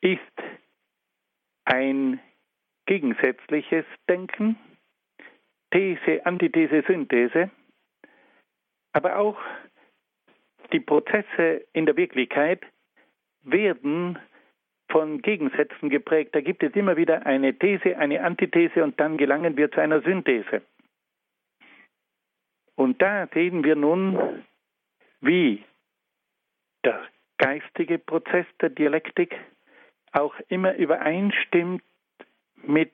ist ein gegensätzliches Denken, These, Antithese, Synthese, aber auch die Prozesse in der Wirklichkeit werden von Gegensätzen geprägt. Da gibt es immer wieder eine These, eine Antithese und dann gelangen wir zu einer Synthese. Und da sehen wir nun, wie der geistige Prozess der Dialektik auch immer übereinstimmt mit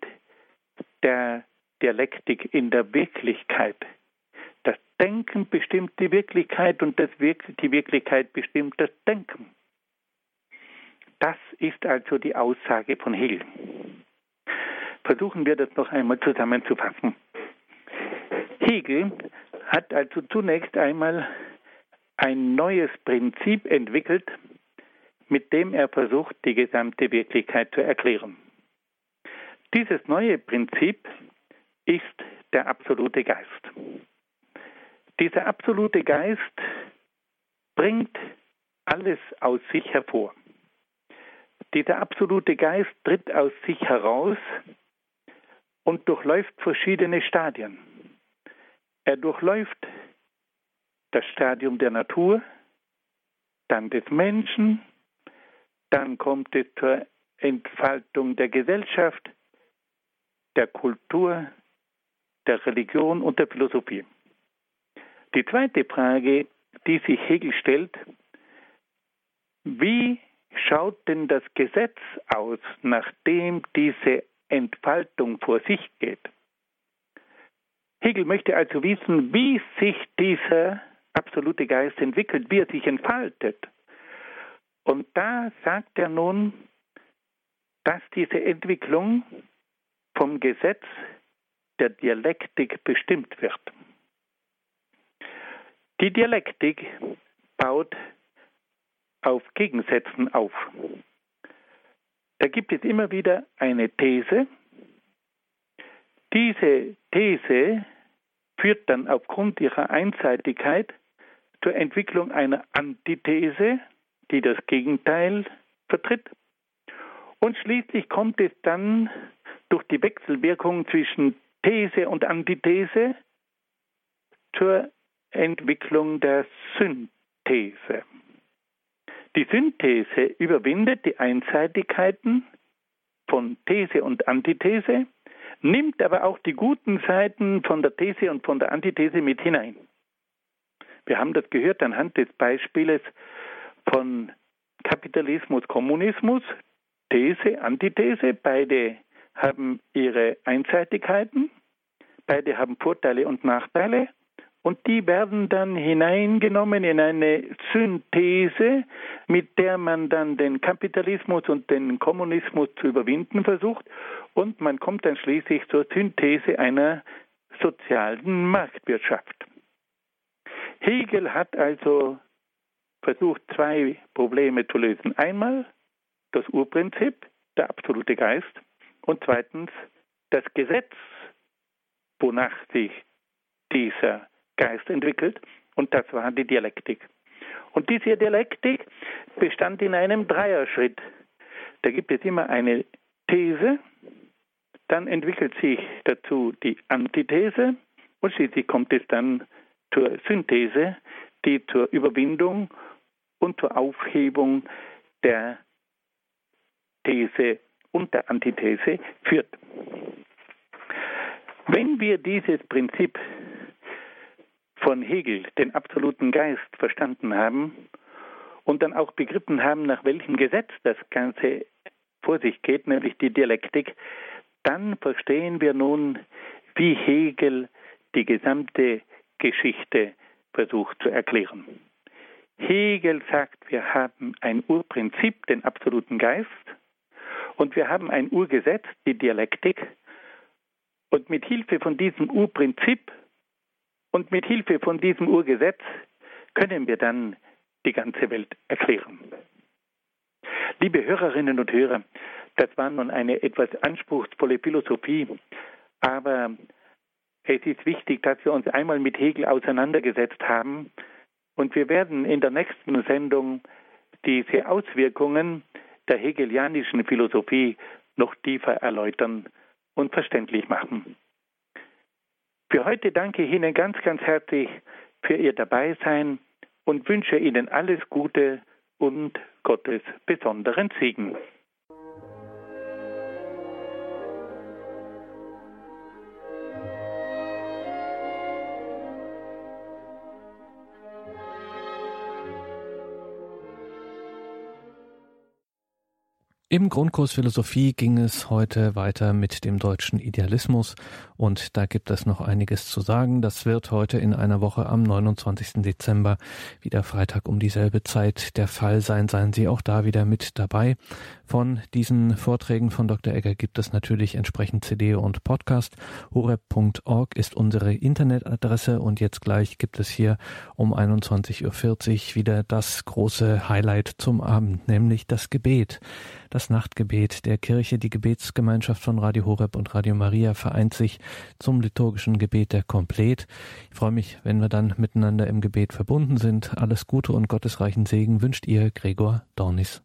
der Dialektik in der Wirklichkeit. Das Denken bestimmt die Wirklichkeit und das Wirk die Wirklichkeit bestimmt das Denken. Das ist also die Aussage von Hegel. Versuchen wir das noch einmal zusammenzufassen. Hegel hat also zunächst einmal ein neues Prinzip entwickelt, mit dem er versucht, die gesamte Wirklichkeit zu erklären. Dieses neue Prinzip ist der absolute Geist. Dieser absolute Geist bringt alles aus sich hervor. Dieser absolute Geist tritt aus sich heraus und durchläuft verschiedene Stadien. Er durchläuft das Stadium der Natur, dann des Menschen, dann kommt es zur Entfaltung der Gesellschaft, der Kultur, der Religion und der Philosophie. Die zweite Frage, die sich Hegel stellt, wie schaut denn das Gesetz aus, nachdem diese Entfaltung vor sich geht? Hegel möchte also wissen, wie sich dieser absolute Geist entwickelt, wie er sich entfaltet. Und da sagt er nun, dass diese Entwicklung vom Gesetz der Dialektik bestimmt wird. Die Dialektik baut auf Gegensätzen auf. Da gibt es immer wieder eine These. Diese These führt dann aufgrund ihrer Einseitigkeit zur Entwicklung einer Antithese, die das Gegenteil vertritt. Und schließlich kommt es dann durch die Wechselwirkung zwischen These und Antithese zur Entwicklung der Synthese. Die Synthese überwindet die Einseitigkeiten von These und Antithese, nimmt aber auch die guten Seiten von der These und von der Antithese mit hinein. Wir haben das gehört anhand des Beispieles von Kapitalismus, Kommunismus, These, Antithese, beide haben ihre Einseitigkeiten, beide haben Vorteile und Nachteile und die werden dann hineingenommen in eine Synthese, mit der man dann den Kapitalismus und den Kommunismus zu überwinden versucht und man kommt dann schließlich zur Synthese einer sozialen Marktwirtschaft. Hegel hat also versucht, zwei Probleme zu lösen. Einmal das Urprinzip, der absolute Geist, und zweitens das Gesetz, wonach sich dieser Geist entwickelt, und das war die Dialektik. Und diese Dialektik bestand in einem Dreierschritt. Da gibt es immer eine These, dann entwickelt sich dazu die Antithese und schließlich kommt es dann zur Synthese, die zur Überwindung und zur Aufhebung der These und der Antithese führt. Wenn wir dieses Prinzip von Hegel, den absoluten Geist, verstanden haben und dann auch begriffen haben, nach welchem Gesetz das Ganze vor sich geht, nämlich die Dialektik, dann verstehen wir nun, wie Hegel die gesamte Geschichte versucht zu erklären. Hegel sagt, wir haben ein Urprinzip, den absoluten Geist, und wir haben ein Urgesetz, die Dialektik, und mit Hilfe von diesem Urprinzip und mit Hilfe von diesem Urgesetz können wir dann die ganze Welt erklären. Liebe Hörerinnen und Hörer, das war nun eine etwas anspruchsvolle Philosophie, aber es ist wichtig, dass wir uns einmal mit Hegel auseinandergesetzt haben und wir werden in der nächsten Sendung diese Auswirkungen der hegelianischen Philosophie noch tiefer erläutern und verständlich machen. Für heute danke ich Ihnen ganz, ganz herzlich für Ihr Dabeisein und wünsche Ihnen alles Gute und Gottes besonderen Segen. Im Grundkurs Philosophie ging es heute weiter mit dem deutschen Idealismus und da gibt es noch einiges zu sagen. Das wird heute in einer Woche am 29. Dezember wieder Freitag um dieselbe Zeit der Fall sein. Seien Sie auch da wieder mit dabei. Von diesen Vorträgen von Dr. Egger gibt es natürlich entsprechend CD und Podcast. horeb.org ist unsere Internetadresse und jetzt gleich gibt es hier um 21.40 Uhr wieder das große Highlight zum Abend, nämlich das Gebet. Das Nachtgebet der Kirche, die Gebetsgemeinschaft von Radio Horeb und Radio Maria vereint sich zum liturgischen Gebet der Komplett. Ich freue mich, wenn wir dann miteinander im Gebet verbunden sind. Alles Gute und gottesreichen Segen wünscht ihr Gregor Dornis.